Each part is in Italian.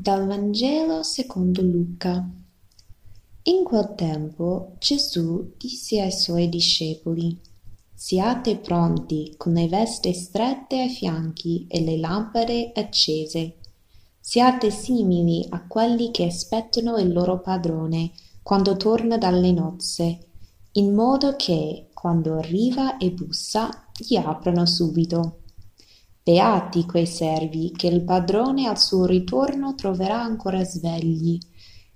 Dal Vangelo secondo Luca. In quel tempo Gesù disse ai suoi discepoli, Siate pronti con le vesti strette ai fianchi e le lampade accese. Siate simili a quelli che aspettano il loro padrone quando torna dalle nozze, in modo che, quando arriva e bussa, gli aprano subito. Beati quei servi che il padrone al suo ritorno troverà ancora svegli.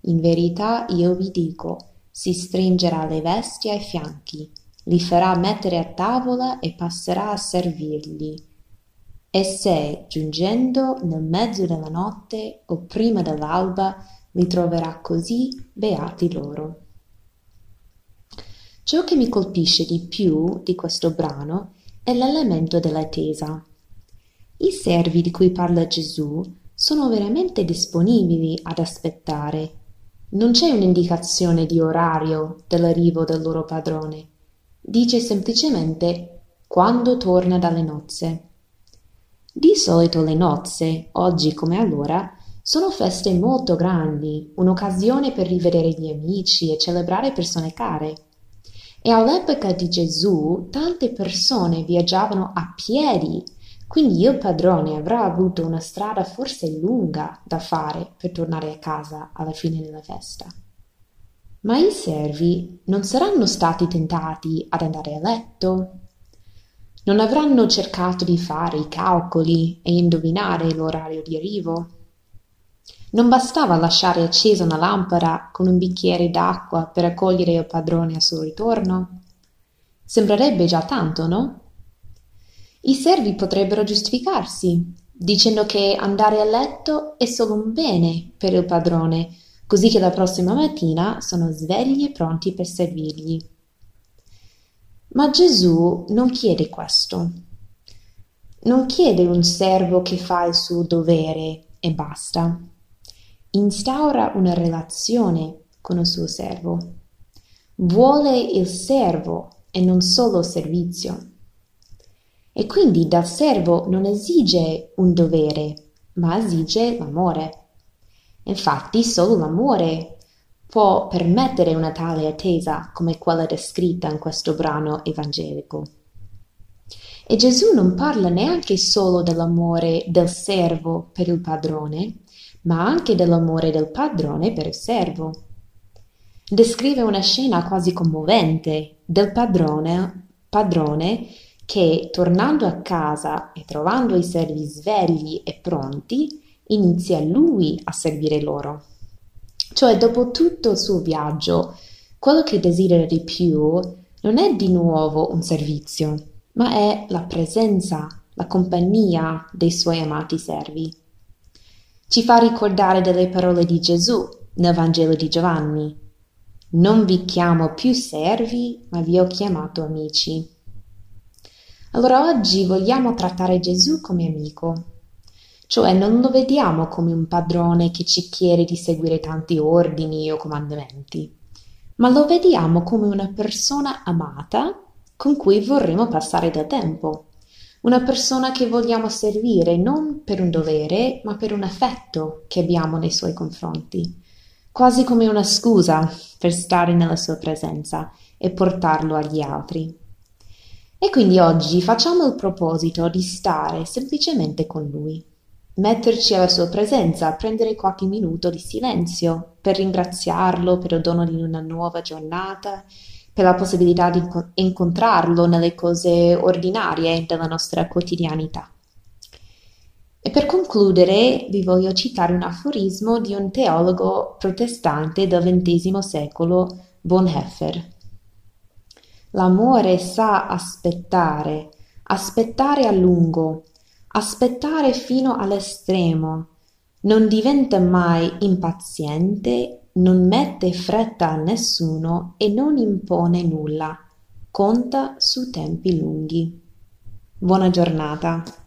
In verità io vi dico, si stringerà le vesti ai fianchi, li farà mettere a tavola e passerà a servirgli. E se, giungendo nel mezzo della notte o prima dell'alba, li troverà così, beati loro. Ciò che mi colpisce di più di questo brano è l'elemento dell'attesa. I servi di cui parla Gesù sono veramente disponibili ad aspettare. Non c'è un'indicazione di orario dell'arrivo del loro padrone. Dice semplicemente quando torna dalle nozze. Di solito le nozze, oggi come allora, sono feste molto grandi, un'occasione per rivedere gli amici e celebrare persone care. E all'epoca di Gesù tante persone viaggiavano a piedi quindi il padrone avrà avuto una strada forse lunga da fare per tornare a casa alla fine della festa. Ma i servi non saranno stati tentati ad andare a letto? Non avranno cercato di fare i calcoli e indovinare l'orario di arrivo? Non bastava lasciare accesa una lampada con un bicchiere d'acqua per accogliere il padrone al suo ritorno? Sembrerebbe già tanto, no? I servi potrebbero giustificarsi, dicendo che andare a letto è solo un bene per il padrone, così che la prossima mattina sono svegli e pronti per servirgli. Ma Gesù non chiede questo. Non chiede un servo che fa il suo dovere e basta. Instaura una relazione con il suo servo. Vuole il servo e non solo servizio e quindi dal servo non esige un dovere, ma esige l'amore. Infatti solo l'amore può permettere una tale attesa come quella descritta in questo brano evangelico. E Gesù non parla neanche solo dell'amore del servo per il padrone, ma anche dell'amore del padrone per il servo. Descrive una scena quasi commovente del padrone, padrone che, tornando a casa e trovando i servi svegli e pronti, inizia lui a servire loro. Cioè, dopo tutto il suo viaggio, quello che desidera di più non è di nuovo un servizio, ma è la presenza, la compagnia dei suoi amati servi. Ci fa ricordare delle parole di Gesù nel Vangelo di Giovanni. Non vi chiamo più servi, ma vi ho chiamato amici. Allora oggi vogliamo trattare Gesù come amico, cioè non lo vediamo come un padrone che ci chiede di seguire tanti ordini o comandamenti, ma lo vediamo come una persona amata con cui vorremmo passare del tempo, una persona che vogliamo servire non per un dovere, ma per un affetto che abbiamo nei suoi confronti, quasi come una scusa per stare nella sua presenza e portarlo agli altri. E quindi oggi facciamo il proposito di stare semplicemente con lui, metterci alla sua presenza, prendere qualche minuto di silenzio per ringraziarlo per il dono di una nuova giornata, per la possibilità di incontrarlo nelle cose ordinarie della nostra quotidianità. E per concludere vi voglio citare un aforismo di un teologo protestante del XX secolo, Bonhoeffer. L'amore sa aspettare, aspettare a lungo, aspettare fino all'estremo, non diventa mai impaziente, non mette fretta a nessuno e non impone nulla, conta su tempi lunghi. Buona giornata.